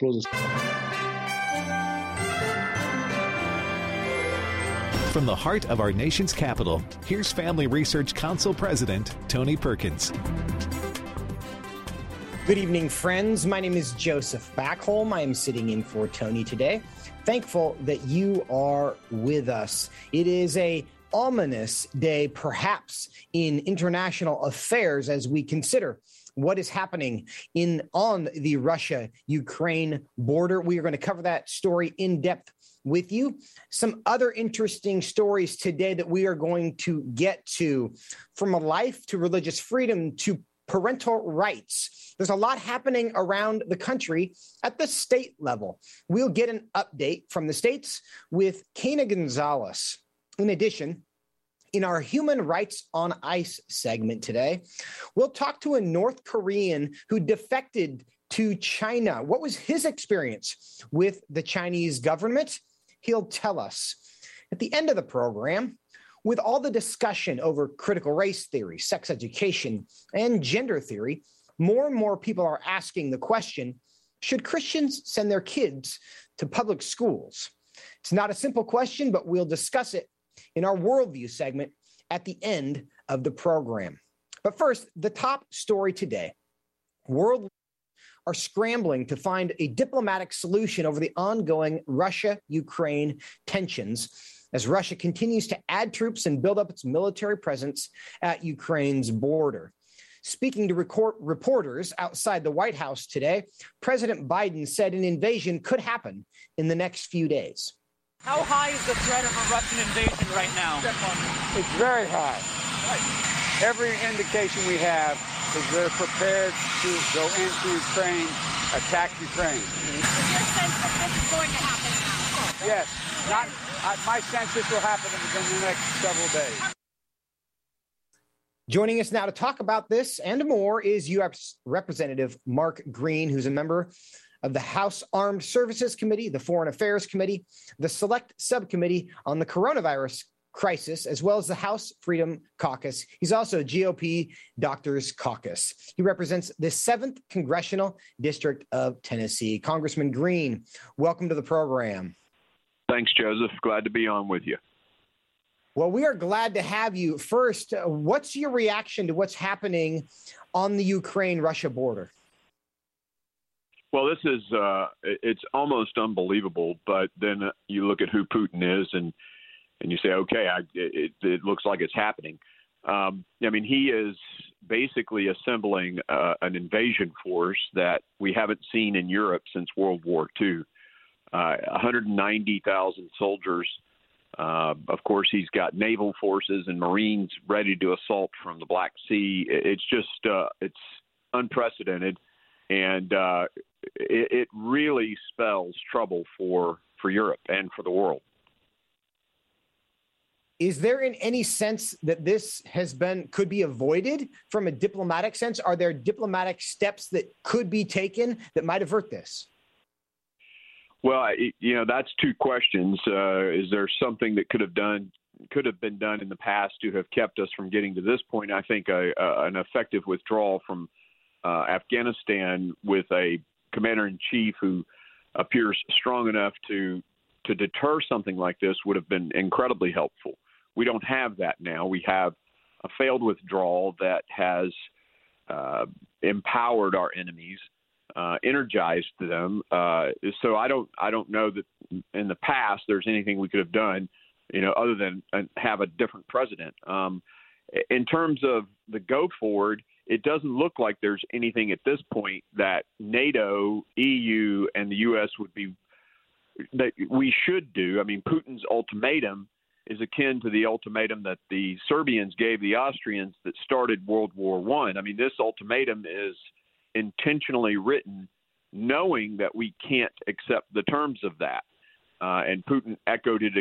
close From the heart of our nation's capital, here's Family Research Council President Tony Perkins. Good evening, friends. My name is Joseph Backholm. I am sitting in for Tony today. Thankful that you are with us. It is a ominous day, perhaps, in international affairs as we consider what is happening in on the Russia Ukraine border. We are going to cover that story in depth with you. Some other interesting stories today that we are going to get to from a life to religious freedom to parental rights. There's a lot happening around the country at the state level. We'll get an update from the states with Quena Gonzalez. In addition, in our Human Rights on Ice segment today, we'll talk to a North Korean who defected to China. What was his experience with the Chinese government? He'll tell us. At the end of the program, with all the discussion over critical race theory, sex education, and gender theory, more and more people are asking the question should Christians send their kids to public schools? It's not a simple question, but we'll discuss it in our worldview segment at the end of the program. But first, the top story today world are scrambling to find a diplomatic solution over the ongoing Russia Ukraine tensions as Russia continues to add troops and build up its military presence at Ukraine's border. Speaking to record reporters outside the White House today, President Biden said an invasion could happen in the next few days. How high is the threat of a Russian invasion right now? It's very high. Every indication we have is they're prepared to go into Ukraine, attack Ukraine. Is your sense that this is going to happen? Yes. Not, uh, my sense this will happen within the next several days. Joining us now to talk about this and more is U.S. Representative Mark Green, who's a member of the House Armed Services Committee, the Foreign Affairs Committee, the Select Subcommittee on the Coronavirus Crisis, as well as the House Freedom Caucus. He's also a GOP Doctors Caucus. He represents the 7th Congressional District of Tennessee. Congressman Green, welcome to the program. Thanks, Joseph. Glad to be on with you. Well, we are glad to have you. First, uh, what's your reaction to what's happening on the Ukraine Russia border? Well, this is uh, it's almost unbelievable. But then uh, you look at who Putin is, and and you say, okay, I, it, it looks like it's happening. Um, I mean, he is basically assembling uh, an invasion force that we haven't seen in Europe since World War II. Uh, 190,000 soldiers. Uh, of course, he's got naval forces and Marines ready to assault from the Black Sea. It's just uh, it's unprecedented, and uh, it, it really spells trouble for for Europe and for the world. Is there in any sense that this has been could be avoided from a diplomatic sense? Are there diplomatic steps that could be taken that might avert this? Well, you know, that's two questions. Uh, is there something that could have done could have been done in the past to have kept us from getting to this point? I think a, a, an effective withdrawal from uh, Afghanistan with a commander in chief who appears strong enough to to deter something like this would have been incredibly helpful. We don't have that now. We have a failed withdrawal that has uh, empowered our enemies, uh, energized them. Uh, so I don't I don't know that in the past there's anything we could have done, you know, other than uh, have a different president. Um, in terms of the go forward, it doesn't look like there's anything at this point that NATO, EU, and the U.S. would be that we should do. I mean, Putin's ultimatum is akin to the ultimatum that the Serbians gave the Austrians that started World War One. I. I mean, this ultimatum is intentionally written, knowing that we can't accept the terms of that. Uh, and Putin echoed it,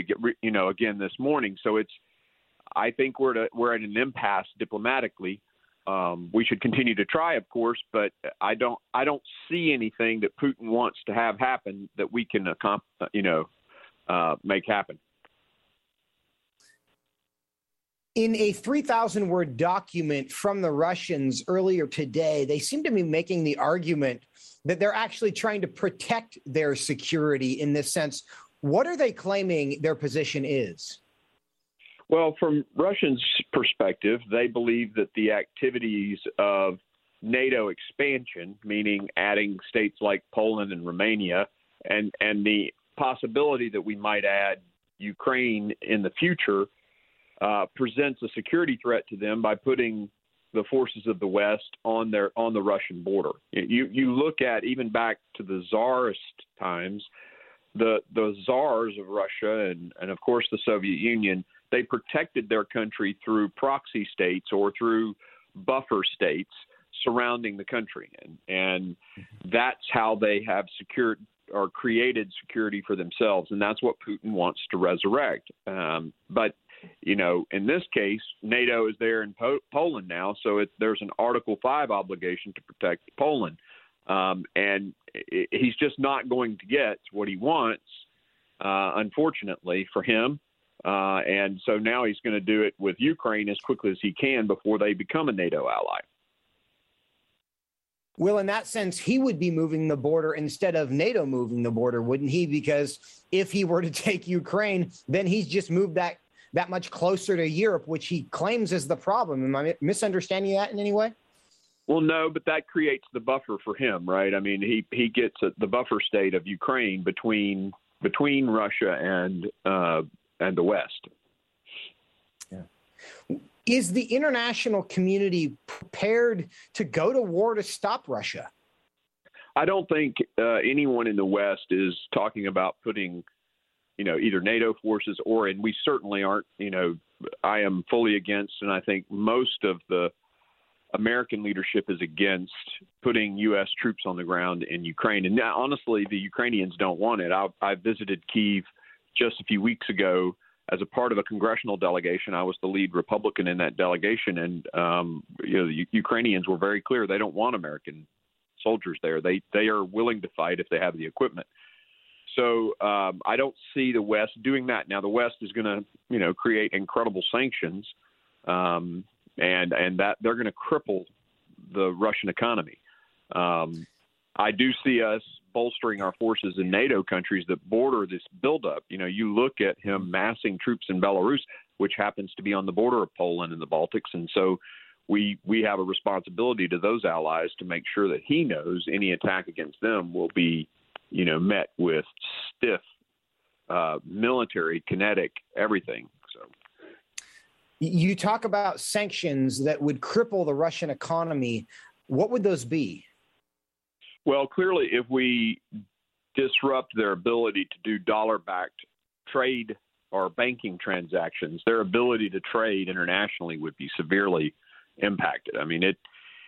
you know, again this morning. So it's, I think we're to, we're at an impasse diplomatically. Um, we should continue to try, of course, but I don't I don't see anything that Putin wants to have happen that we can, accomplish, you know, uh, make happen. In a 3,000 word document from the Russians earlier today, they seem to be making the argument that they're actually trying to protect their security in this sense. What are they claiming their position is? Well, from Russians' perspective, they believe that the activities of NATO expansion, meaning adding states like Poland and Romania, and, and the possibility that we might add Ukraine in the future, uh, presents a security threat to them by putting the forces of the West on their on the Russian border. You you look at even back to the czarist times, the the czars of Russia and and of course the Soviet Union they protected their country through proxy states or through buffer states surrounding the country, and and that's how they have secured or created security for themselves, and that's what Putin wants to resurrect. Um, but you know, in this case, NATO is there in po- Poland now, so it, there's an Article Five obligation to protect Poland, um, and it, he's just not going to get what he wants, uh, unfortunately for him. Uh, and so now he's going to do it with Ukraine as quickly as he can before they become a NATO ally. Well, in that sense, he would be moving the border instead of NATO moving the border, wouldn't he? Because if he were to take Ukraine, then he's just moved that that much closer to Europe, which he claims is the problem. Am I misunderstanding that in any way? Well, no, but that creates the buffer for him, right? I mean, he he gets a, the buffer state of Ukraine between between Russia and uh, and the West. Yeah. Is the international community prepared to go to war to stop Russia? I don't think uh, anyone in the West is talking about putting you know, either NATO forces or, and we certainly aren't, you know, I am fully against, and I think most of the American leadership is against putting U.S. troops on the ground in Ukraine. And now, honestly, the Ukrainians don't want it. I, I visited Kiev just a few weeks ago as a part of a congressional delegation. I was the lead Republican in that delegation, and um, you know, the Ukrainians were very clear they don't want American soldiers there. They they are willing to fight if they have the equipment. So um, I don't see the West doing that. Now the West is going to, you know, create incredible sanctions, um, and and that they're going to cripple the Russian economy. Um, I do see us bolstering our forces in NATO countries that border this buildup. You know, you look at him massing troops in Belarus, which happens to be on the border of Poland and the Baltics, and so we we have a responsibility to those allies to make sure that he knows any attack against them will be you know, met with stiff uh, military, kinetic, everything. So. You talk about sanctions that would cripple the Russian economy. What would those be? Well, clearly, if we disrupt their ability to do dollar backed trade or banking transactions, their ability to trade internationally would be severely impacted. I mean, it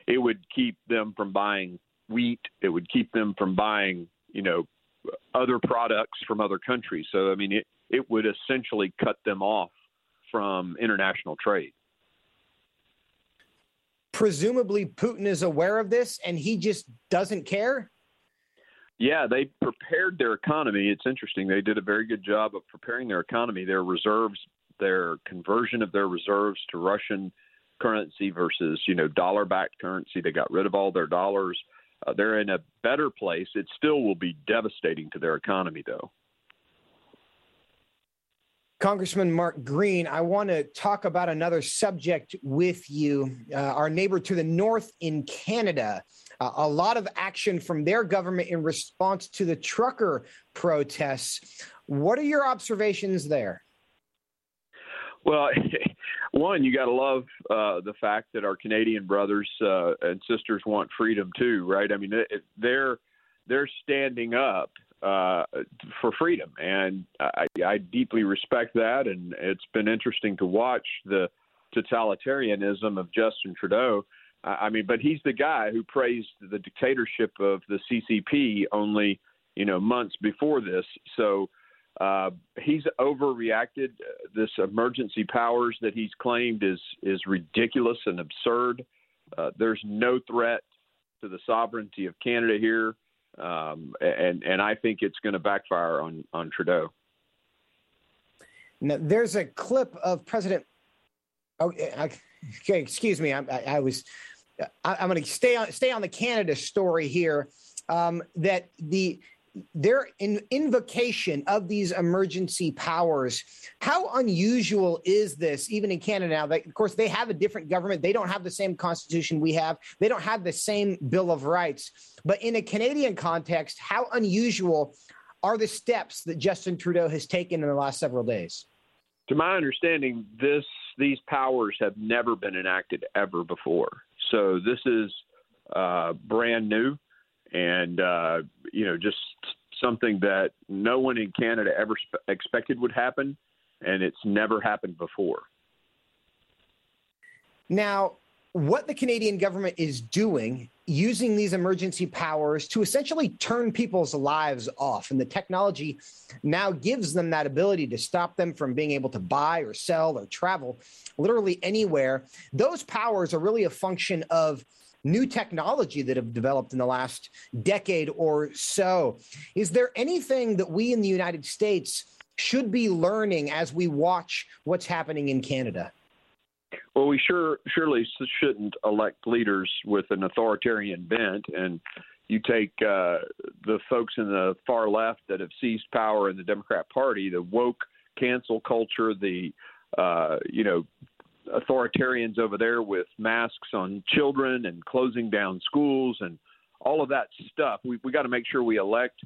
it would keep them from buying wheat. It would keep them from buying you know other products from other countries. So I mean, it it would essentially cut them off from international trade. Presumably, Putin is aware of this, and he just doesn't care. Yeah, they prepared their economy. It's interesting. They did a very good job of preparing their economy, their reserves, their conversion of their reserves to Russian currency versus, you know, dollar backed currency. They got rid of all their dollars. Uh, they're in a better place. It still will be devastating to their economy, though. Congressman Mark Green, I want to talk about another subject with you. Uh, our neighbor to the north in Canada, uh, a lot of action from their government in response to the trucker protests. What are your observations there? Well, one, you got to love uh, the fact that our Canadian brothers uh, and sisters want freedom too, right? I mean, they're they're standing up uh, for freedom, and I, I deeply respect that. And it's been interesting to watch the totalitarianism of Justin Trudeau. I mean, but he's the guy who praised the dictatorship of the CCP only, you know, months before this. So uh, he's overreacted. This emergency powers that he's claimed is is ridiculous and absurd. Uh, there's no threat to the sovereignty of Canada here, um, and and I think it's going to backfire on on Trudeau. Now, there's a clip of President. Oh, okay, excuse me. I, I, I was. I, am going to stay on stay on the Canada story here. um, that the their in, invocation of these emergency powers. How unusual is this even in canada now they, of course they have a different government. They don't have the same constitution we have. They don't have the same bill of rights. But in a canadian context how unusual are the steps that justin trudeau has taken in the last several days? To my understanding this these powers have never been enacted ever before. So this is uh, brand new and uh, you know just something that no one in Canada ever sp- expected would happen, and it's never happened before. Now, what the Canadian government is doing using these emergency powers to essentially turn people's lives off. And the technology now gives them that ability to stop them from being able to buy or sell or travel literally anywhere. Those powers are really a function of new technology that have developed in the last decade or so. Is there anything that we in the United States should be learning as we watch what's happening in Canada? Well, we sure surely shouldn't elect leaders with an authoritarian bent. And you take uh, the folks in the far left that have seized power in the Democrat Party, the woke cancel culture, the uh, you know authoritarians over there with masks on children and closing down schools and all of that stuff. We we got to make sure we elect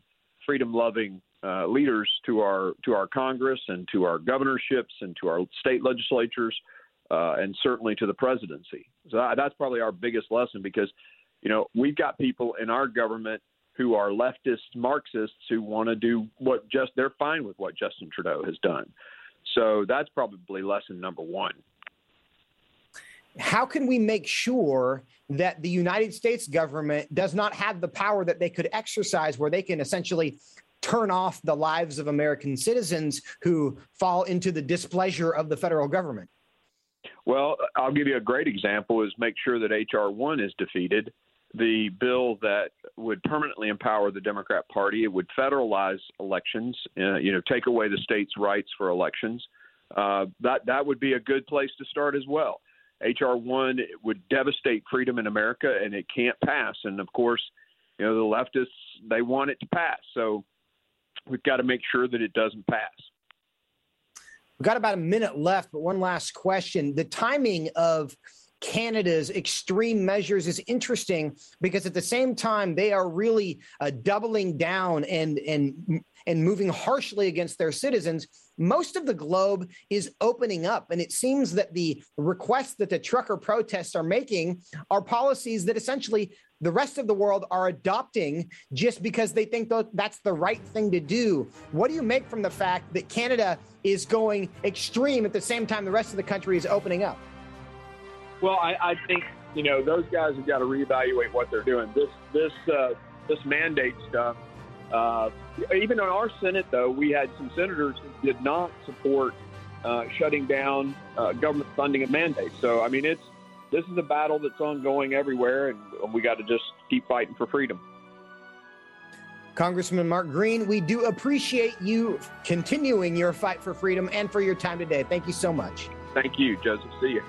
freedom-loving uh, leaders to our to our Congress and to our governorships and to our state legislatures uh, and certainly to the presidency. So that's probably our biggest lesson because you know we've got people in our government who are leftist Marxists who want to do what just they're fine with what Justin Trudeau has done. So that's probably lesson number one how can we make sure that the United States government does not have the power that they could exercise where they can essentially turn off the lives of American citizens who fall into the displeasure of the federal government? Well, I'll give you a great example is make sure that HR 1 is defeated. The bill that would permanently empower the Democrat Party, it would federalize elections, uh, you know, take away the state's rights for elections. Uh, that that would be a good place to start as well. HR one would devastate freedom in America, and it can't pass. And of course, you know the leftists they want it to pass, so we've got to make sure that it doesn't pass. We've got about a minute left, but one last question: the timing of Canada's extreme measures is interesting because at the same time they are really uh, doubling down and and and moving harshly against their citizens most of the globe is opening up. And it seems that the requests that the trucker protests are making are policies that essentially the rest of the world are adopting just because they think that's the right thing to do. What do you make from the fact that Canada is going extreme at the same time the rest of the country is opening up? Well, I, I think you know those guys have got to reevaluate what they're doing. This this uh, this mandate stuff uh, even in our Senate, though, we had some senators who did not support uh, shutting down uh, government funding and mandates. So, I mean, it's this is a battle that's ongoing everywhere, and we got to just keep fighting for freedom. Congressman Mark Green, we do appreciate you continuing your fight for freedom and for your time today. Thank you so much. Thank you, Joseph. See you.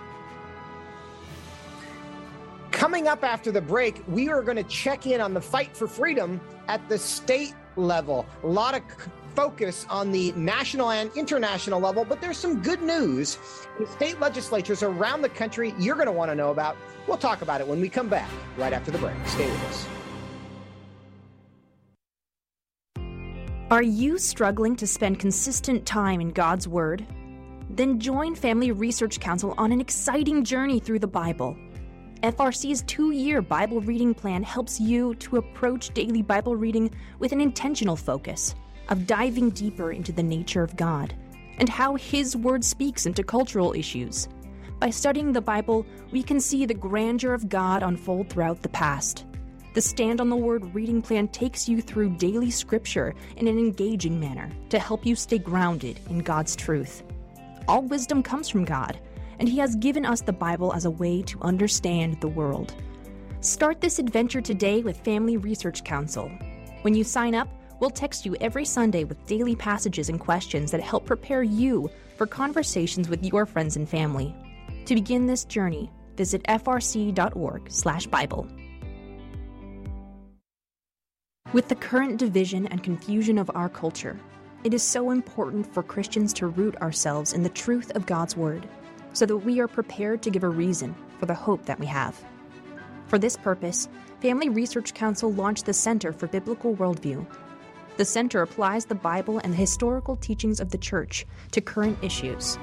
Coming up after the break, we are going to check in on the fight for freedom at the state level. A lot of focus on the national and international level, but there's some good news in state legislatures around the country you're going to want to know about. We'll talk about it when we come back right after the break. Stay with us. Are you struggling to spend consistent time in God's Word? Then join Family Research Council on an exciting journey through the Bible. FRC's two year Bible reading plan helps you to approach daily Bible reading with an intentional focus of diving deeper into the nature of God and how His Word speaks into cultural issues. By studying the Bible, we can see the grandeur of God unfold throughout the past. The Stand on the Word reading plan takes you through daily scripture in an engaging manner to help you stay grounded in God's truth. All wisdom comes from God and He has given us the Bible as a way to understand the world. Start this adventure today with Family Research Council. When you sign up, we'll text you every Sunday with daily passages and questions that help prepare you for conversations with your friends and family. To begin this journey, visit frc.org/bible. With the current division and confusion of our culture, it is so important for Christians to root ourselves in the truth of God's Word so that we are prepared to give a reason for the hope that we have. For this purpose, Family Research Council launched the Center for Biblical Worldview. The center applies the Bible and the historical teachings of the Church to current issues.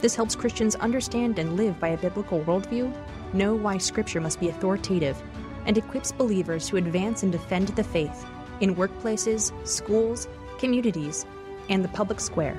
This helps Christians understand and live by a biblical worldview, know why Scripture must be authoritative, and equips believers to advance and defend the faith in workplaces, schools, communities, and the public square.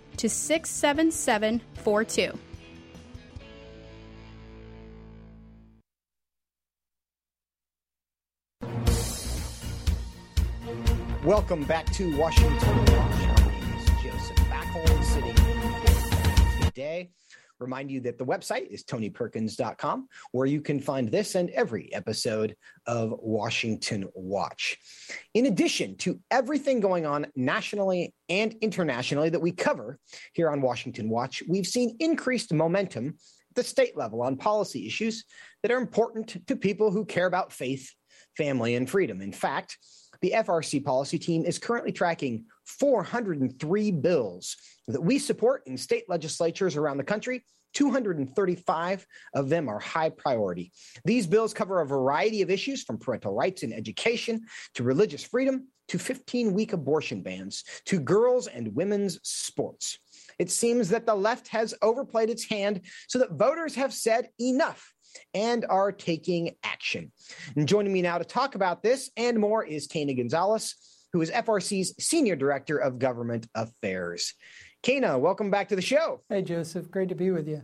to 67742. Welcome back to Washington Watch. My name is Joseph Backholm, sitting in today. Remind you that the website is tonyperkins.com, where you can find this and every episode of Washington Watch. In addition to everything going on nationally and internationally that we cover here on Washington Watch, we've seen increased momentum at the state level on policy issues that are important to people who care about faith, family, and freedom. In fact, the FRC policy team is currently tracking 403 bills that we support in state legislatures around the country. 235 of them are high priority. These bills cover a variety of issues from parental rights and education to religious freedom to 15 week abortion bans to girls and women's sports. It seems that the left has overplayed its hand so that voters have said enough and are taking action. And joining me now to talk about this and more is Quena Gonzalez, who is FRC's Senior Director of Government Affairs. Quena, welcome back to the show. Hey, Joseph. Great to be with you.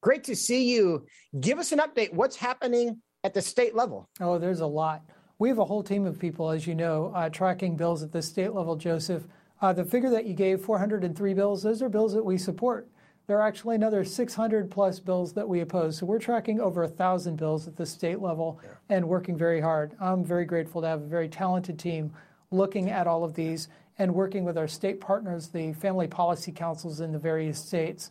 Great to see you. Give us an update. What's happening at the state level? Oh, there's a lot. We have a whole team of people, as you know, uh, tracking bills at the state level, Joseph. Uh, the figure that you gave, 403 bills, those are bills that we support. There are actually another 600 plus bills that we oppose. So we're tracking over a thousand bills at the state level yeah. and working very hard. I'm very grateful to have a very talented team looking at all of these and working with our state partners, the family policy councils in the various states,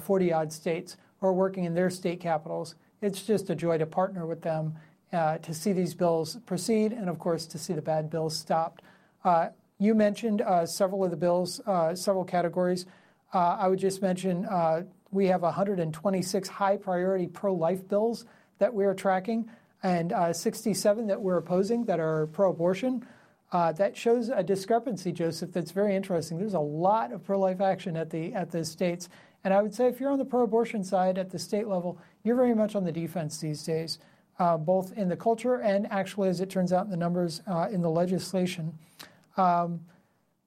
40 uh, odd states, who are working in their state capitals. It's just a joy to partner with them uh, to see these bills proceed and, of course, to see the bad bills stopped. Uh, you mentioned uh, several of the bills, uh, several categories. Uh, I would just mention uh, we have 126 high priority pro life bills that we are tracking and uh, 67 that we're opposing that are pro abortion. Uh, that shows a discrepancy, Joseph, that's very interesting. There's a lot of pro life action at the, at the states. And I would say if you're on the pro abortion side at the state level, you're very much on the defense these days, uh, both in the culture and actually, as it turns out, in the numbers uh, in the legislation. Um,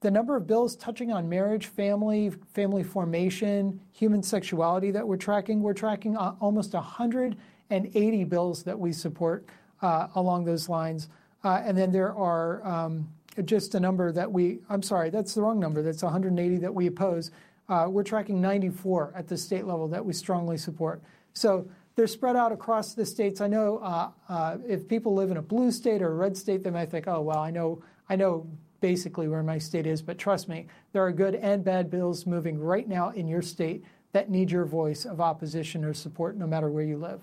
the number of bills touching on marriage, family, family formation, human sexuality that we're tracking, we're tracking uh, almost 180 bills that we support uh, along those lines. Uh, and then there are um, just a number that we, I'm sorry, that's the wrong number. That's 180 that we oppose. Uh, we're tracking 94 at the state level that we strongly support. So they're spread out across the states. I know uh, if people live in a blue state or a red state, they might think, oh, well, I know, I know basically where my state is. But trust me, there are good and bad bills moving right now in your state that need your voice of opposition or support no matter where you live.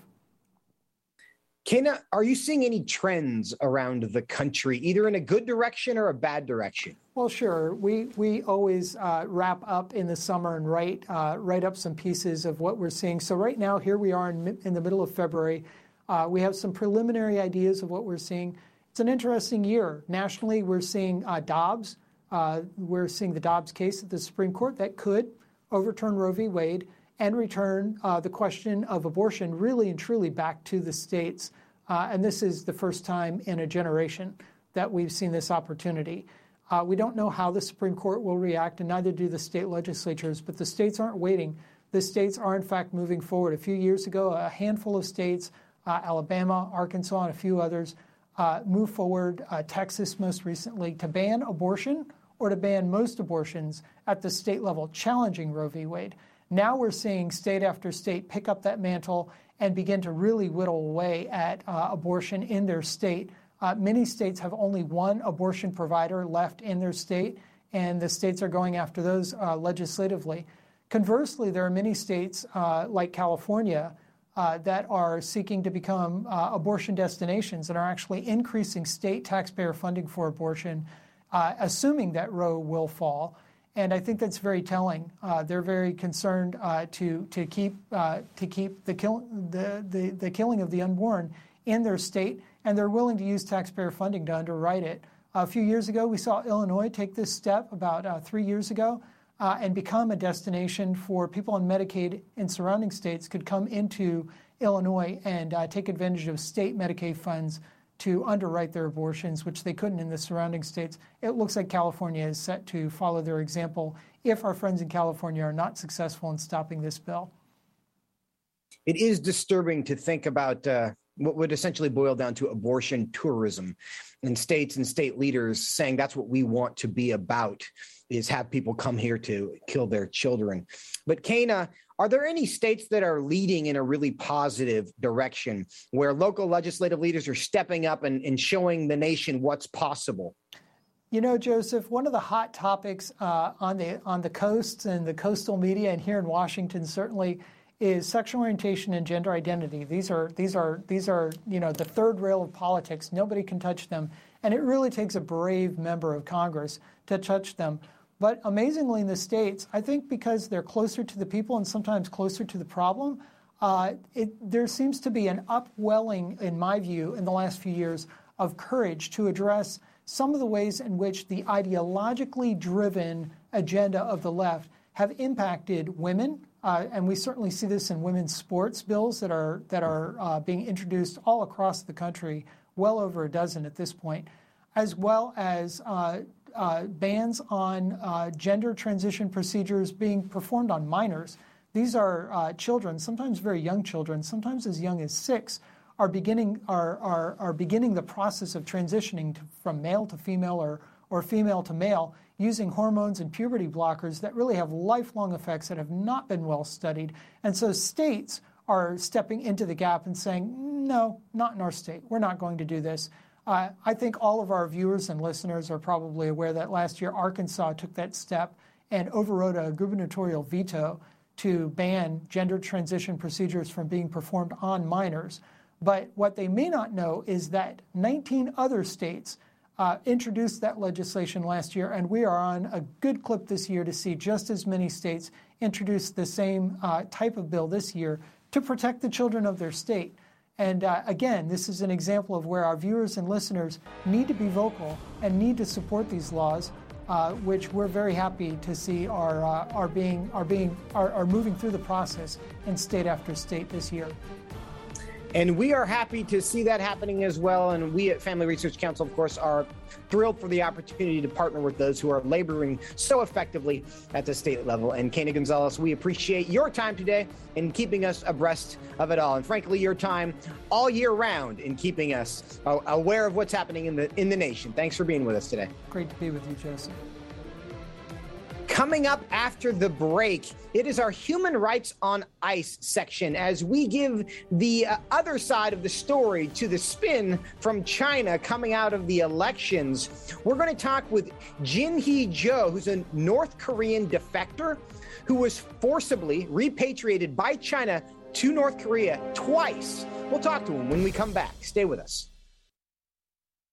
Quena, are you seeing any trends around the country, either in a good direction or a bad direction? Well, sure. We we always uh, wrap up in the summer and write uh, write up some pieces of what we're seeing. So right now, here we are in, in the middle of February. Uh, we have some preliminary ideas of what we're seeing. It's an interesting year nationally. We're seeing uh, Dobbs. Uh, we're seeing the Dobbs case at the Supreme Court that could overturn Roe v. Wade and return uh, the question of abortion really and truly back to the states. Uh, and this is the first time in a generation that we've seen this opportunity. Uh, we don't know how the Supreme Court will react, and neither do the state legislatures, but the states aren't waiting. The states are, in fact, moving forward. A few years ago, a handful of states, uh, Alabama, Arkansas, and a few others, uh, moved forward, uh, Texas most recently, to ban abortion or to ban most abortions at the state level, challenging Roe v. Wade. Now we're seeing state after state pick up that mantle and begin to really whittle away at uh, abortion in their state. Uh, many states have only one abortion provider left in their state, and the states are going after those uh, legislatively. Conversely, there are many states uh, like California uh, that are seeking to become uh, abortion destinations and are actually increasing state taxpayer funding for abortion, assuming that Roe will fall. And I think that's very telling. Uh, they're very concerned uh, to to keep uh, to keep the, kill, the, the the killing of the unborn in their state, and they're willing to use taxpayer funding to underwrite it. A few years ago, we saw Illinois take this step about uh, three years ago uh, and become a destination for people on Medicaid in surrounding states could come into Illinois and uh, take advantage of state Medicaid funds to underwrite their abortions, which they couldn't in the surrounding states. It looks like California is set to follow their example if our friends in California are not successful in stopping this bill. It is disturbing to think about uh, what would essentially boil down to abortion tourism and states and state leaders saying that's what we want to be about is have people come here to kill their children. But Quena, are there any states that are leading in a really positive direction where local legislative leaders are stepping up and, and showing the nation what's possible? You know, Joseph, one of the hot topics uh, on the on the coasts and the coastal media, and here in Washington, certainly, is sexual orientation and gender identity. These are these are these are you know the third rail of politics. Nobody can touch them, and it really takes a brave member of Congress to touch them. But amazingly, in the states, I think because they're closer to the people and sometimes closer to the problem, uh, it, there seems to be an upwelling, in my view, in the last few years of courage to address some of the ways in which the ideologically driven agenda of the left have impacted women. Uh, and we certainly see this in women's sports bills that are that are uh, being introduced all across the country, well over a dozen at this point, as well as uh, uh, bans on uh, gender transition procedures being performed on minors. These are uh, children, sometimes very young children, sometimes as young as six, are beginning are, are, are beginning the process of transitioning to, from male to female or or female to male using hormones and puberty blockers that really have lifelong effects that have not been well studied. And so states are stepping into the gap and saying, no, not in our state. We're not going to do this. Uh, I think all of our viewers and listeners are probably aware that last year Arkansas took that step and overrode a gubernatorial veto to ban gender transition procedures from being performed on minors. But what they may not know is that 19 other states uh, introduced that legislation last year, and we are on a good clip this year to see just as many states introduce the same uh, type of bill this year to protect the children of their state. And uh, again, this is an example of where our viewers and listeners need to be vocal and need to support these laws, uh, which we're very happy to see are, uh, are being, are, being are, are moving through the process in state after state this year. And we are happy to see that happening as well. And we at Family Research Council, of course, are thrilled for the opportunity to partner with those who are laboring so effectively at the state level. And Quena Gonzalez, we appreciate your time today in keeping us abreast of it all. And frankly, your time all year round in keeping us aware of what's happening in the in the nation. Thanks for being with us today. Great to be with you, Joseph. Coming up after the break, it is our Human Rights on Ice section as we give the uh, other side of the story to the spin from China coming out of the elections. We're going to talk with Jin Hee Jo, who's a North Korean defector who was forcibly repatriated by China to North Korea twice. We'll talk to him when we come back. Stay with us.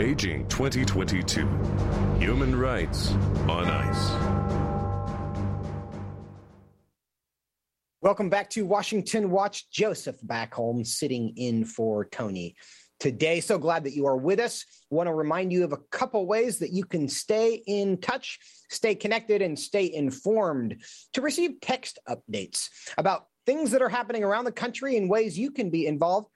Beijing 2022 Human Rights on Ice. Welcome back to Washington Watch. Joseph Backholm sitting in for Tony today. So glad that you are with us. Want to remind you of a couple ways that you can stay in touch, stay connected, and stay informed to receive text updates about things that are happening around the country and ways you can be involved.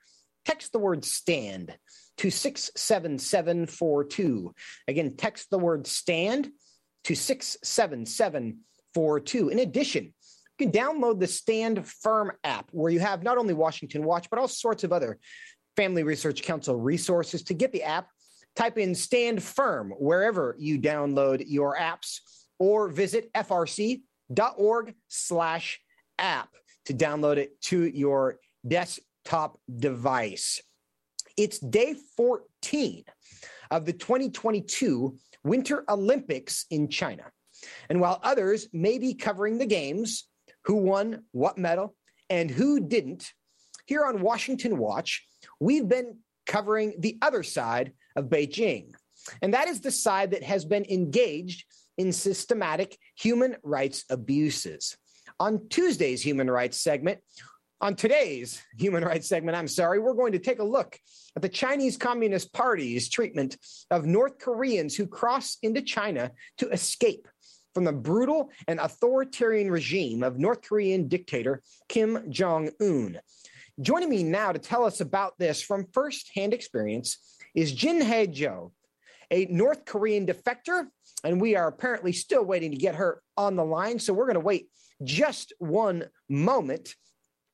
Text the word stand to 67742. Again, text the word stand to 67742. In addition, you can download the Stand Firm app where you have not only Washington Watch, but all sorts of other Family Research Council resources. To get the app, type in Stand Firm wherever you download your apps or visit frc.org slash app to download it to your desktop device. It's day 14 of the 2022 Winter Olympics in China. And while others may be covering the games, who won what medal, and who didn't, here on Washington Watch, we've been covering the other side of Beijing. And that is the side that has been engaged in systematic human rights abuses. On Tuesday's Human Rights segment, on today's Human Rights segment, I'm sorry, we're going to take a look at the Chinese Communist Party's treatment of North Koreans who cross into China to escape from the brutal and authoritarian regime of North Korean dictator Kim Jong un. Joining me now to tell us about this from firsthand experience is Jin Hae Jo, a North Korean defector, and we are apparently still waiting to get her on the line. So we're going to wait just one moment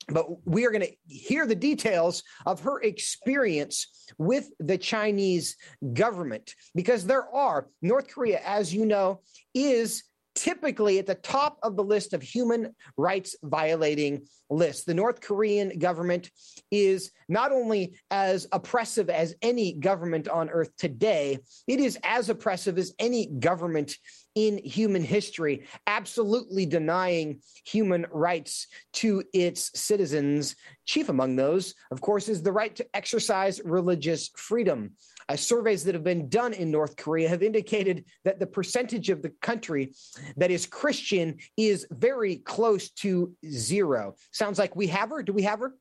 but we are going to hear the details of her experience with the Chinese government because there are, North Korea, as you know, is typically at the top of the list of human rights violating lists. The North Korean government is not only as oppressive as any government on earth today, it is as oppressive as any government in human history, absolutely denying human rights to its citizens. Chief among those, of course, is the right to exercise religious freedom. Uh, surveys that have been done in North Korea have indicated that the percentage of the country that is Christian is very close to zero. Sounds like we have her. Do we have her?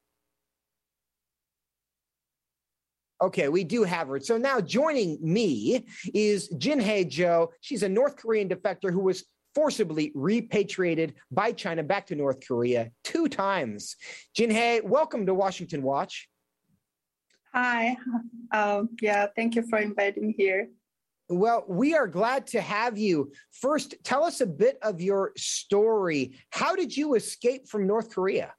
Okay, we do have her. So now joining me is Jin Hae Jo. She's a North Korean defector who was forcibly repatriated by China back to North Korea two times. Jinhae, welcome to Washington Watch. Hi. Um, yeah, thank you for inviting me here. Well, we are glad to have you. First, tell us a bit of your story. How did you escape from North Korea?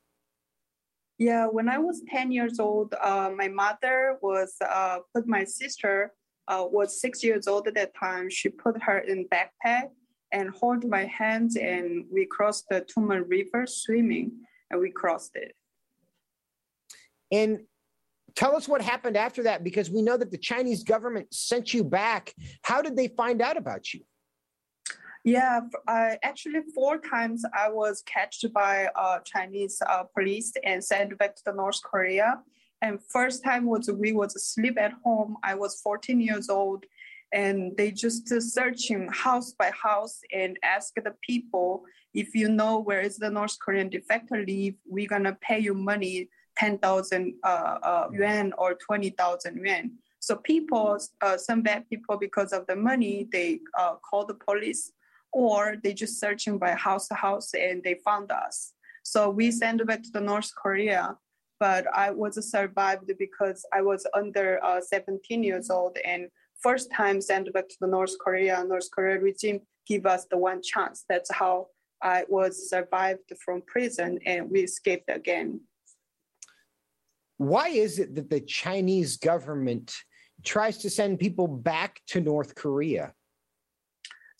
Yeah, when I was 10 years old, uh, my mother was uh, put my sister uh, was six years old at that time. She put her in backpack and hold my hands, and we crossed the Tumen River swimming, and we crossed it. And tell us what happened after that, because we know that the Chinese government sent you back. How did they find out about you? Yeah, I actually four times I was catched by uh, Chinese uh, police and sent back to the North Korea. And first time was we was asleep at home. I was 14 years old, and they just searching house by house and ask the people if you know where is the North Korean defector live, we're gonna pay you money, 10,000 uh, uh, yuan or 20,000 yuan. So people, uh, some bad people, because of the money, they uh, call the police or they just searching by house to house and they found us. So we sent back to the North Korea, but I was survived because I was under uh, 17 years old and first time sent back to the North Korea, North Korea regime give us the one chance. That's how I was survived from prison and we escaped again. Why is it that the Chinese government tries to send people back to North Korea?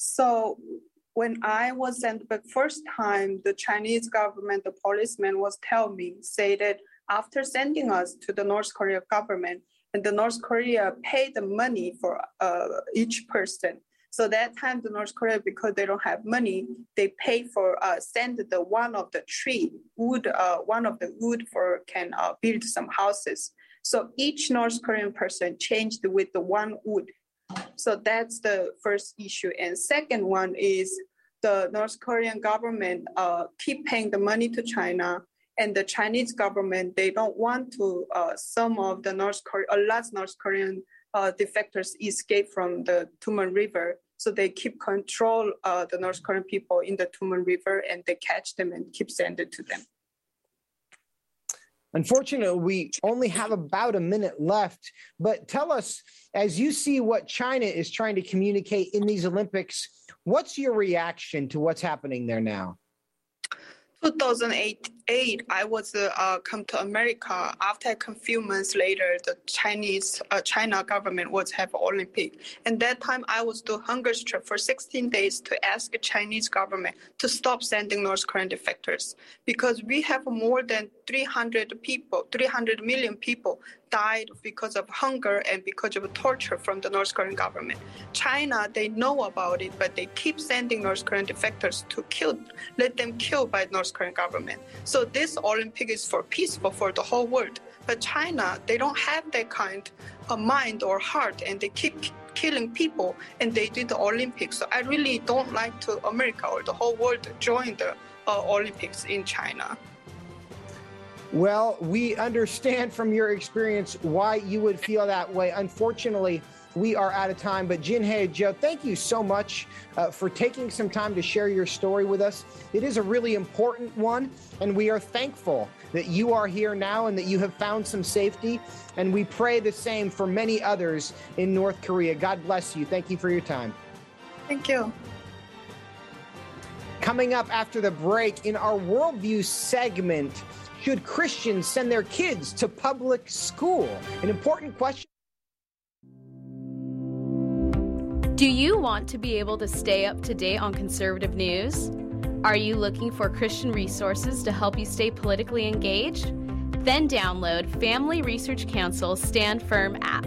So when I was sent back first time, the Chinese government, the policeman was telling me, say that after sending us to the North Korea government, and the North Korea paid the money for uh, each person. So that time, the North Korea, because they don't have money, they pay for uh, send the one of the tree wood, uh, one of the wood for can uh, build some houses. So each North Korean person changed with the one wood so that's the first issue. And second one is the North Korean government uh, keep paying the money to China, and the Chinese government they don't want to uh, some of the North Korea, a lot of North Korean uh, defectors escape from the Tumen River. So they keep control uh, the North Korean people in the Tumen River, and they catch them and keep sending to them. Unfortunately, we only have about a minute left, but tell us, as you see what China is trying to communicate in these Olympics, what's your reaction to what's happening there now? 2008, I was uh, come to America. After a few months later, the Chinese uh, China government was have Olympic, and that time I was do hunger strike for 16 days to ask the Chinese government to stop sending North Korean defectors because we have more than 300 people, 300 million people died because of hunger and because of torture from the North Korean government. China, they know about it, but they keep sending North Korean defectors to kill, let them kill by North Korean government. So this Olympic is for peaceful for the whole world. But China, they don't have that kind of mind or heart, and they keep killing people, and they did the Olympics. So I really don't like to America or the whole world join the uh, Olympics in China. Well, we understand from your experience why you would feel that way. Unfortunately, we are out of time. But Jinhye Jo, thank you so much uh, for taking some time to share your story with us. It is a really important one, and we are thankful that you are here now and that you have found some safety. And we pray the same for many others in North Korea. God bless you. Thank you for your time. Thank you. Coming up after the break in our worldview segment, should Christians send their kids to public school? An important question. Do you want to be able to stay up to date on conservative news? Are you looking for Christian resources to help you stay politically engaged? Then download Family Research Council's Stand Firm app.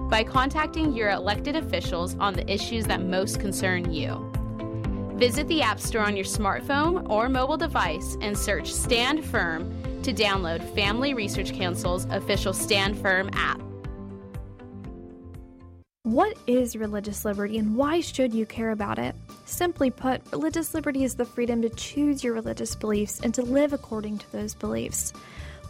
by contacting your elected officials on the issues that most concern you. Visit the App Store on your smartphone or mobile device and search Stand Firm to download Family Research Council's official Stand Firm app. What is religious liberty and why should you care about it? Simply put, religious liberty is the freedom to choose your religious beliefs and to live according to those beliefs.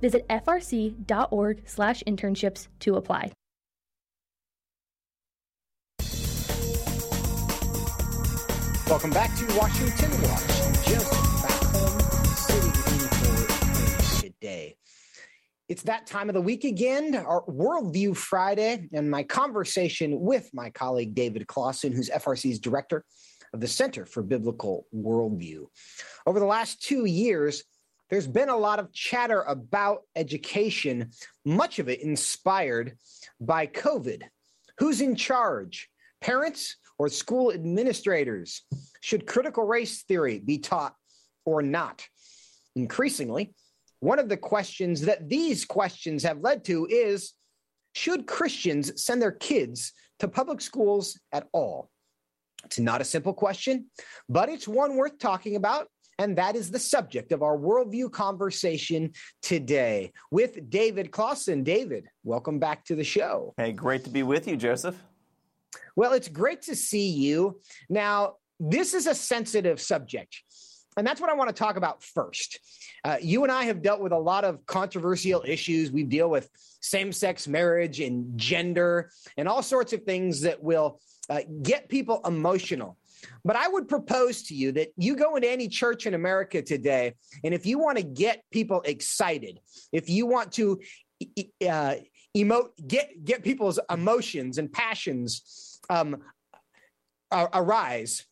Visit frc.org/internships to apply. Welcome back to Washington Watch. Just back home, sitting in for today. It's that time of the week again, our Worldview Friday, and my conversation with my colleague David Closson, who's FRC's director of the Center for Biblical Worldview. Over the last two years, there's been a lot of chatter about education, much of it inspired by COVID. Who's in charge? Parents or school administrators? Should critical race theory be taught or not? Increasingly, one of the questions that these questions have led to is should Christians send their kids to public schools at all? It's not a simple question, but it's one worth talking about and that is the subject of our worldview conversation today with David Closson. David, welcome back to the show. Hey, great to be with you, Joseph. Well, it's great to see you. Now, this is a sensitive subject. And that's what I want to talk about first. Uh, you and I have dealt with a lot of controversial issues. We deal with same sex marriage and gender and all sorts of things that will uh, get people emotional. But I would propose to you that you go into any church in America today, and if you want to get people excited, if you want to uh, emote, get get people's emotions and passions um, arise,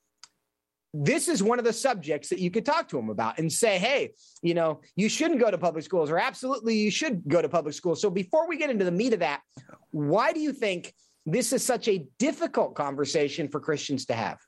this is one of the subjects that you could talk to them about and say, hey, you know, you shouldn't go to public schools, or absolutely you should go to public schools. So before we get into the meat of that, why do you think this is such a difficult conversation for Christians to have?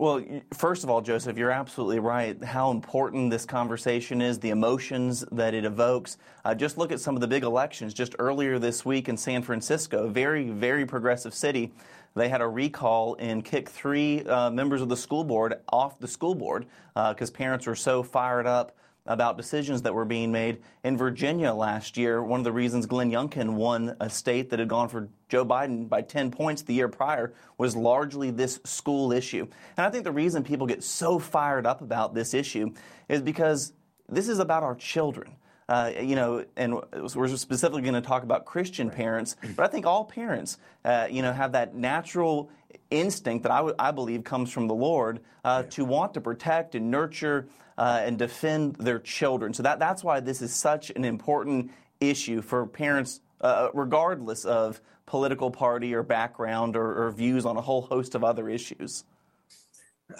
Well, first of all, Joseph, you're absolutely right. How important this conversation is, the emotions that it evokes. Uh, just look at some of the big elections. Just earlier this week in San Francisco, a very, very progressive city, they had a recall and kicked three uh, members of the school board off the school board because uh, parents were so fired up about decisions that were being made. In Virginia last year, one of the reasons Glenn Youngkin won a state that had gone for Joe Biden by 10 points the year prior was largely this school issue. And I think the reason people get so fired up about this issue is because this is about our children. Uh, you know, and we're specifically going to talk about Christian parents, but I think all parents, uh, you know, have that natural instinct that I, w- I believe comes from the Lord uh, to want to protect and nurture uh, and defend their children. So that, that's why this is such an important issue for parents, uh, regardless of political party or background or, or, views on a whole host of other issues.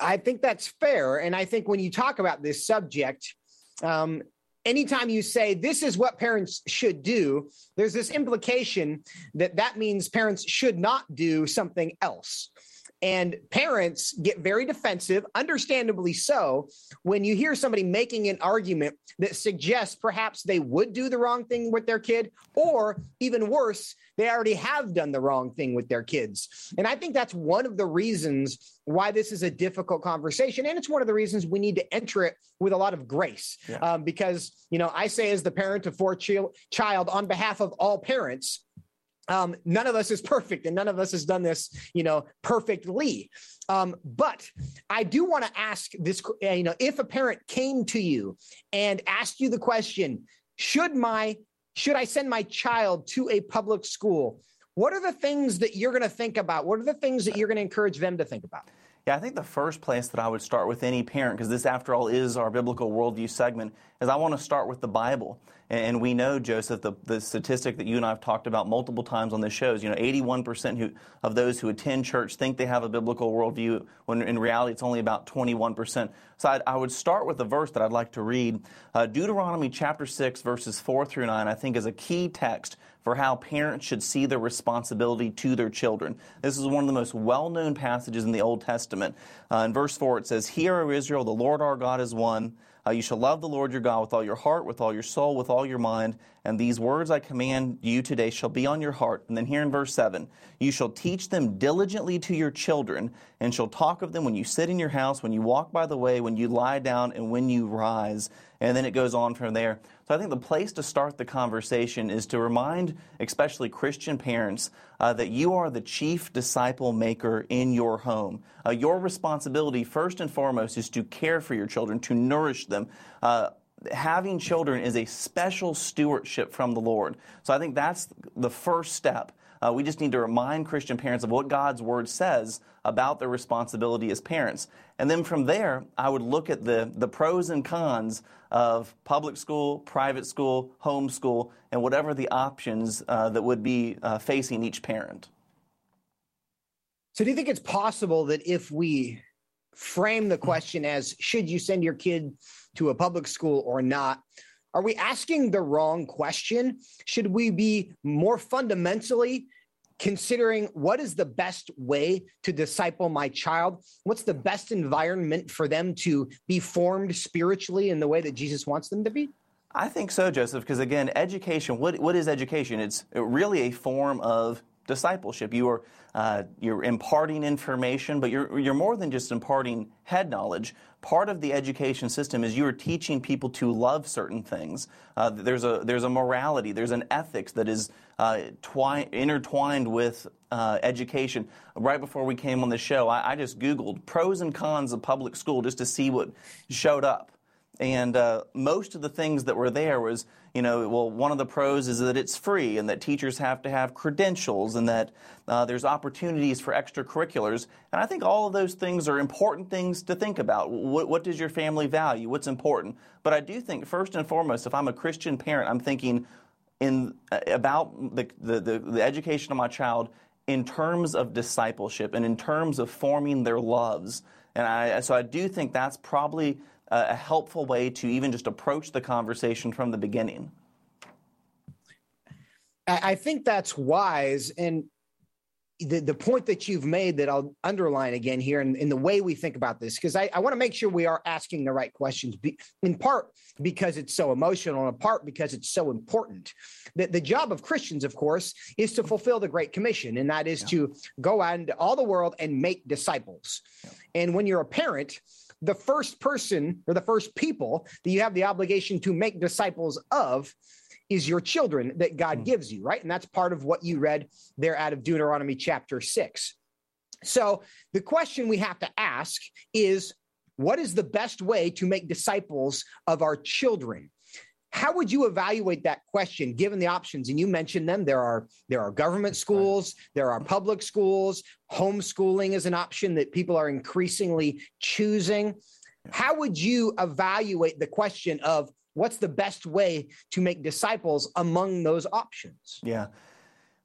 I think that's fair. And I think when you talk about this subject, um, anytime you say this is what parents should do, there's this implication that that means parents should not do something else. And parents get very defensive, understandably so, when you hear somebody making an argument that suggests perhaps they would do the wrong thing with their kid, or even worse, they already have done the wrong thing with their kids. And I think that's one of the reasons why this is a difficult conversation. And it's one of the reasons we need to enter it with a lot of grace. Yeah. Um, because, you know, I say as the parent of four ch- child on behalf of all parents, um, none of us is perfect and none of us has done this you know perfectly. Um, but i do want to ask this uh, you know if a parent came to you and asked you the question should my should i send my child to a public school? what are the things that you're going to think about? What are the things that you're going to encourage them to think about yeah, I think the first place that I would start with any parent, because this, after all, is our biblical worldview segment, is I want to start with the Bible. And we know, Joseph, the, the statistic that you and I have talked about multiple times on this show is, you know, 81% who, of those who attend church think they have a biblical worldview, when in reality it's only about 21%. So I'd, I would start with a verse that I'd like to read. Uh, Deuteronomy chapter 6, verses 4 through 9, I think is a key text for how parents should see their responsibility to their children. This is one of the most well known passages in the Old Testament. Uh, in verse 4, it says, Hear, O Israel, the Lord our God is one. Uh, you shall love the Lord your God with all your heart, with all your soul, with all your mind. And these words I command you today shall be on your heart. And then here in verse 7, you shall teach them diligently to your children, and shall talk of them when you sit in your house, when you walk by the way, when you lie down, and when you rise. And then it goes on from there. So I think the place to start the conversation is to remind, especially Christian parents, uh, that you are the chief disciple maker in your home. Uh, your responsibility, first and foremost, is to care for your children, to nourish them. Uh, having children is a special stewardship from the Lord. So I think that's the first step. Uh, we just need to remind Christian parents of what God's Word says about their responsibility as parents. And then from there, I would look at the, the pros and cons of public school, private school, homeschool, and whatever the options uh, that would be uh, facing each parent. So, do you think it's possible that if we frame the question as should you send your kid to a public school or not, are we asking the wrong question? Should we be more fundamentally considering what is the best way to disciple my child? What's the best environment for them to be formed spiritually in the way that Jesus wants them to be? I think so, Joseph, because again, education, what, what is education? It's really a form of discipleship. You are uh, you're imparting information, but you're you're more than just imparting head knowledge. Part of the education system is you are teaching people to love certain things. Uh, there's a there's a morality, there's an ethics that is uh, twi- intertwined with uh, education. Right before we came on the show, I, I just Googled pros and cons of public school just to see what showed up. And uh, most of the things that were there was, you know, well, one of the pros is that it's free and that teachers have to have credentials and that uh, there's opportunities for extracurriculars. And I think all of those things are important things to think about. What, what does your family value? What's important? But I do think, first and foremost, if I'm a Christian parent, I'm thinking in, uh, about the, the, the, the education of my child in terms of discipleship and in terms of forming their loves. And I, so I do think that's probably a helpful way to even just approach the conversation from the beginning. I think that's wise. And the, the point that you've made that I'll underline again here in, in the way we think about this, because I, I want to make sure we are asking the right questions, in part because it's so emotional, and in part because it's so important. The, the job of Christians, of course, is to fulfill the Great Commission, and that is yeah. to go out into all the world and make disciples. Yeah. And when you're a parent, the first person or the first people that you have the obligation to make disciples of is your children that God mm. gives you, right? And that's part of what you read there out of Deuteronomy chapter 6. So the question we have to ask is what is the best way to make disciples of our children? How would you evaluate that question given the options? And you mentioned them. There are there are government schools, there are public schools, homeschooling is an option that people are increasingly choosing. How would you evaluate the question of what's the best way to make disciples among those options? Yeah.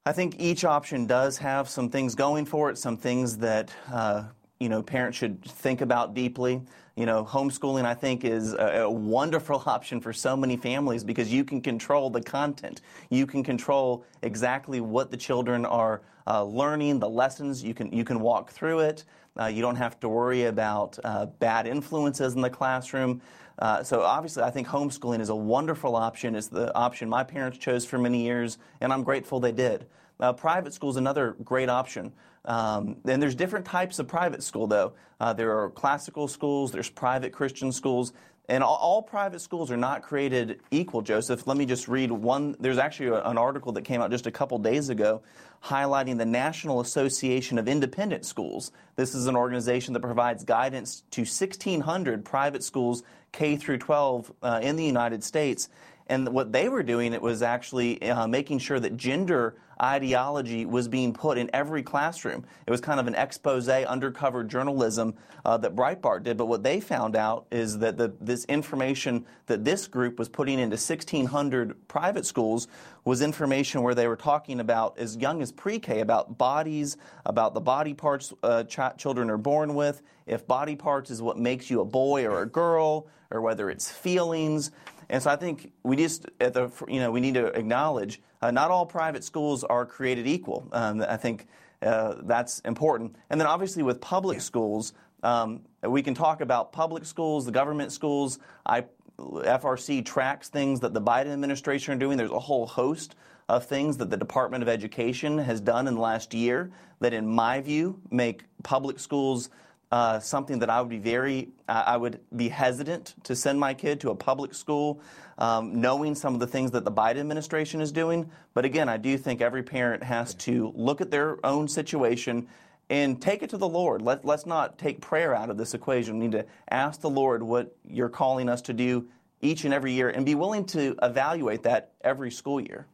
I think each option does have some things going for it, some things that uh, you know parents should think about deeply. You know, homeschooling I think is a, a, wonderful option for so many families because you can control the content. You can control exactly what the children are uh, learning, the lessons. You can you can walk through it. Uh, you don't have to worry about uh, bad influences in the classroom. Uh, so obviously, I think homeschooling is a wonderful option. It's the option my parents chose for many years, and I'm grateful they did. Uh, private school is another great option. Um, and there's different types of private school, though. Uh, there are classical schools, there's private Christian schools, and all, all, private schools are not created equal, Joseph. Let me just read one. There's actually a, an article that came out just a couple days ago highlighting the National Association of Independent Schools. This is an organization that provides guidance to 1,600 private schools, K through 12, uh, in the United States. And what they were doing, it was actually uh, making sure that gender ideology was being put in every classroom. It was kind of an expose, undercover journalism uh, that Breitbart did. But what they found out is that the, this information that this group was putting into 1,600 private schools was information where they were talking about as young as pre-K about bodies, about the body parts uh, ch- children are born with, if body parts is what makes you a boy or a girl, or whether it's feelings. And so I think we just at the you know we need to acknowledge uh, not all private schools are created equal. Um, I think uh, that's important. And then obviously with public schools, um, we can talk about public schools, the government schools. I, FRC tracks things that the Biden administration are doing. There's a whole host of things that the Department of Education has done in the last year that, in my view, make public schools uh, something that I would be very, I would be hesitant to send my kid to a public school, um, knowing some of the things that the Biden administration is doing. But again, I do think every parent has to look at their own situation and take it to the Lord. Let, let's not take prayer out of this equation. We need to ask the Lord what you're calling us to do each and every year and be willing to evaluate that every school year.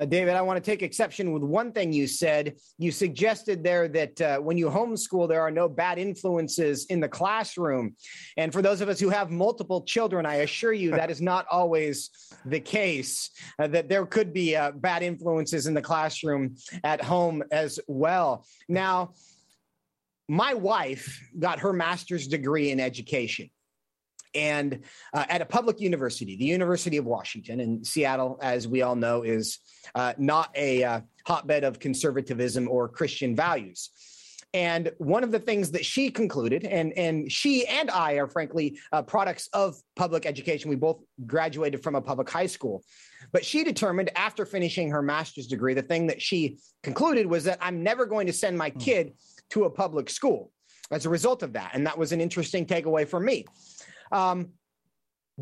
Uh, David, I want to take exception with one thing you said. You suggested there that uh, when you homeschool, there are no bad influences in the classroom. And for those of us who have multiple children, I assure you that is not always the case, uh, that there could be uh, bad influences in the classroom at home as well. Now, my wife got her master's degree in education and uh, at a public university, the University of Washington in Seattle, as we all know, is uh, not a uh, hotbed of conservatism or Christian values. And one of the things that she concluded, and, and she and I are frankly uh, products of public education. We both graduated from a public high school. But she determined after finishing her master's degree, the thing that she concluded was that I'm never going to send my hmm. kid to a public school as a result of that. And that was an interesting takeaway for me. Um,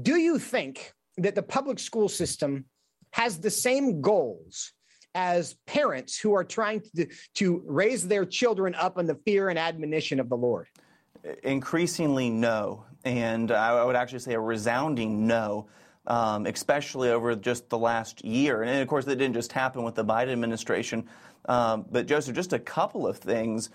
do you think that the public school system has the same goals as parents who are trying to, to raise their children up in the fear and admonition of the Lord? Increasingly, no. And I would actually say a resounding no. Um, especially over just the last year. And of course, that didn't just happen with the Biden administration. Um, but Joseph, just a couple of things.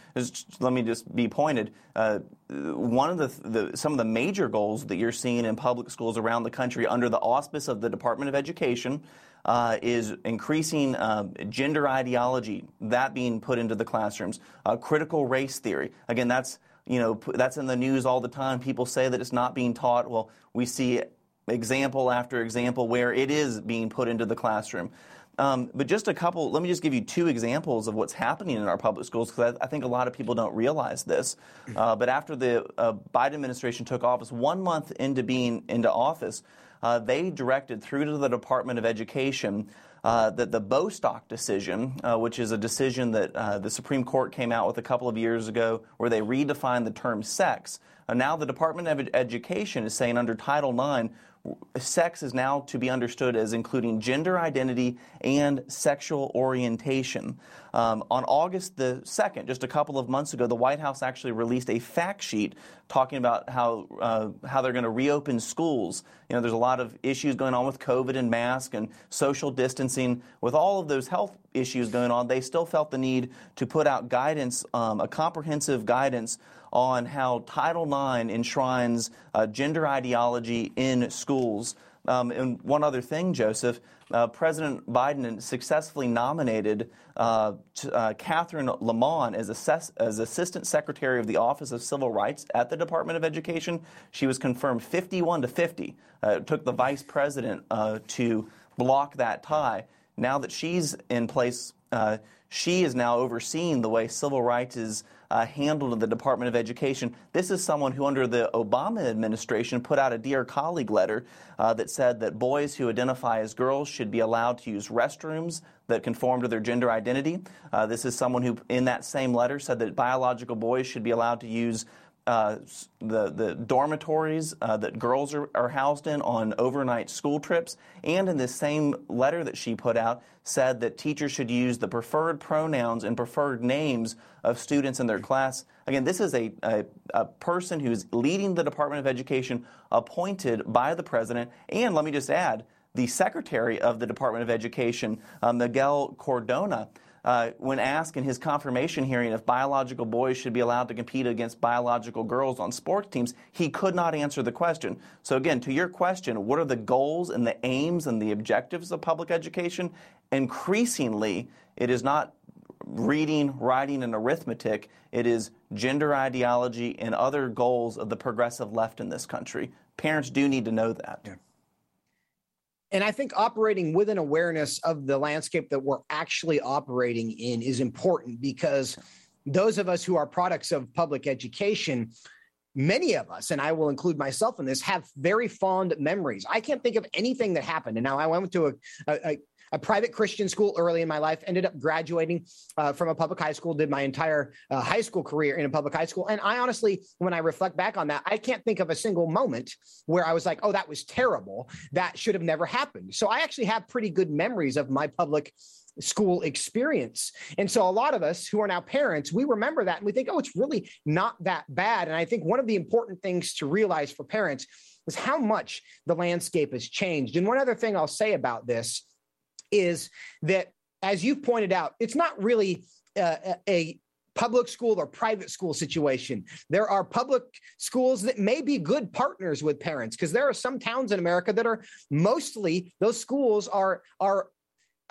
Let me just be pointed. Uh, one of the, the, some of the major goals that you're seeing in public schools around the country under the auspice of the Department of Education uh, is increasing uh, gender ideology, that being put into the classrooms. Uh, critical race theory. Again, that's you know that's in the news all the time. People say that it's not being taught. Well, we see example after example where it is being put into the classroom. Um, but just a couple, let me just give you two examples of what's happening in our public schools because I, I, think a lot of people don't realize this. Uh, but after the uh, Biden administration took office, one month into being into office, uh, they directed through to the Department of Education uh, that the Bostock decision, uh, which is a decision that uh, the Supreme Court came out with a couple of years ago, where they redefined the term sex. And now the Department of Education is saying under Title IX, sex is now to be understood as including gender identity and sexual orientation. Um, on August the 2nd, just a couple of months ago, the White House actually released a fact sheet talking about how, uh, how they're going to reopen schools. You know, there's a lot of issues going on with COVID and mask and social distancing. With all of those health issues going on, they still felt the need to put out guidance, um, a comprehensive guidance on how Title IX enshrines uh, gender ideology in schools. Um, and one other thing, Joseph, uh, President Biden successfully nominated uh, uh, Catherine Lhamon as, assess- as Assistant Secretary of the Office of Civil Rights at the Department of Education. She was confirmed 51 to 50. Uh, it took the vice president uh, to block that tie. Now that she's in place, uh, she is now overseeing the way civil rights is uh, handled in the Department of Education. This is someone who, under the Obama administration, put out a Dear Colleague letter uh, that said that boys who identify as girls should be allowed to use restrooms that conform to their gender identity. Uh, this is someone who, in that same letter, said that biological boys should be allowed to use uh, the, the dormitories uh, that girls are, are housed in on overnight school trips. And in this same letter that she put out, said that teachers should use the preferred pronouns and preferred names of students in their class. Again, this is a, a, a person who's leading the Department of Education appointed by the president. And let me just add, the secretary of the Department of Education, uh, Miguel Cardona, uh, when asked in his confirmation hearing if biological boys should be allowed to compete against biological girls on sports teams, he could not answer the question. So, again, to your question, what are the goals and the aims and the objectives of public education? Increasingly, it is not reading, writing, and arithmetic. It is gender ideology and other goals of the progressive left in this country. Parents do need to know that. Yeah. And I think operating with an awareness of the landscape that we're actually operating in is important because those of us who are products of public education, many of us, and I will include myself in this, have very fond memories. I can't think of anything that happened. And now I went to a, a, a private Christian school early in my life, ended up graduating uh, from a public high school, did my entire uh, high school career in a public high school. And I honestly, when I reflect back on that, I can't think of a single moment where I was like, oh, that was terrible. That should have never happened. So I actually have pretty good memories of my public school experience. And so a lot of us who are now parents, we remember that and we think, oh, it's really not that bad. And I think one of the important things to realize for parents is how much the landscape has changed. And one other thing I'll say about this is that, as you've pointed out, it's not really uh, a public school or private school situation. There are public schools that may be good partners with parents because there are some towns in America that are mostly those schools are are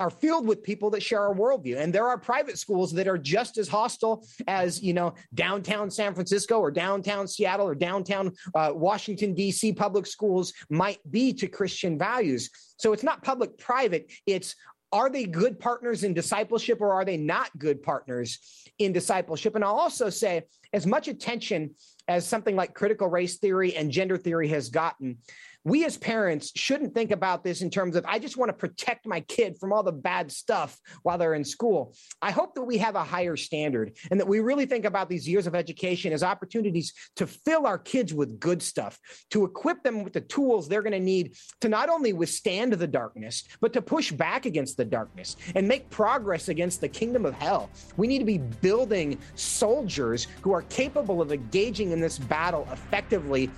are filled with people that share our worldview. And there are private schools that are just as hostile as, you know, downtown San Francisco or downtown Seattle or downtown uh, Washington, D.C. public schools might be to Christian values. So it's not public private, it's are they good partners in discipleship or are they not good partners in discipleship? And I'll also say, as much attention as something like critical race theory and gender theory has gotten, we as parents shouldn't think about this in terms of, I just want to protect my kid from all the bad stuff while they're in school. I hope that we have a higher standard and that we really think about these years of education as opportunities to fill our kids with good stuff, to equip them with the tools they're going to need to not only withstand the darkness, but to push back against the darkness and make progress against the kingdom of hell. We need to be building soldiers who are capable of engaging in this battle effectively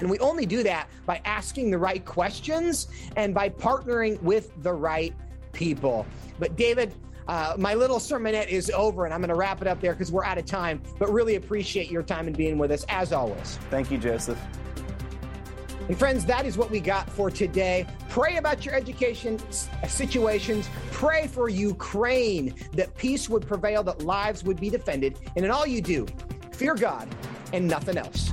and we only do that by asking the right questions and by partnering with the right people. But, David, uh, my little sermonette is over, and I'm going to wrap it up there because we're out of time. But really appreciate your time and being with us as always. Thank you, Joseph. And friends, that is what we got for today. Pray about your education situations. Pray for Ukraine that peace would prevail, that lives would be defended. And in all you do, fear God and nothing else.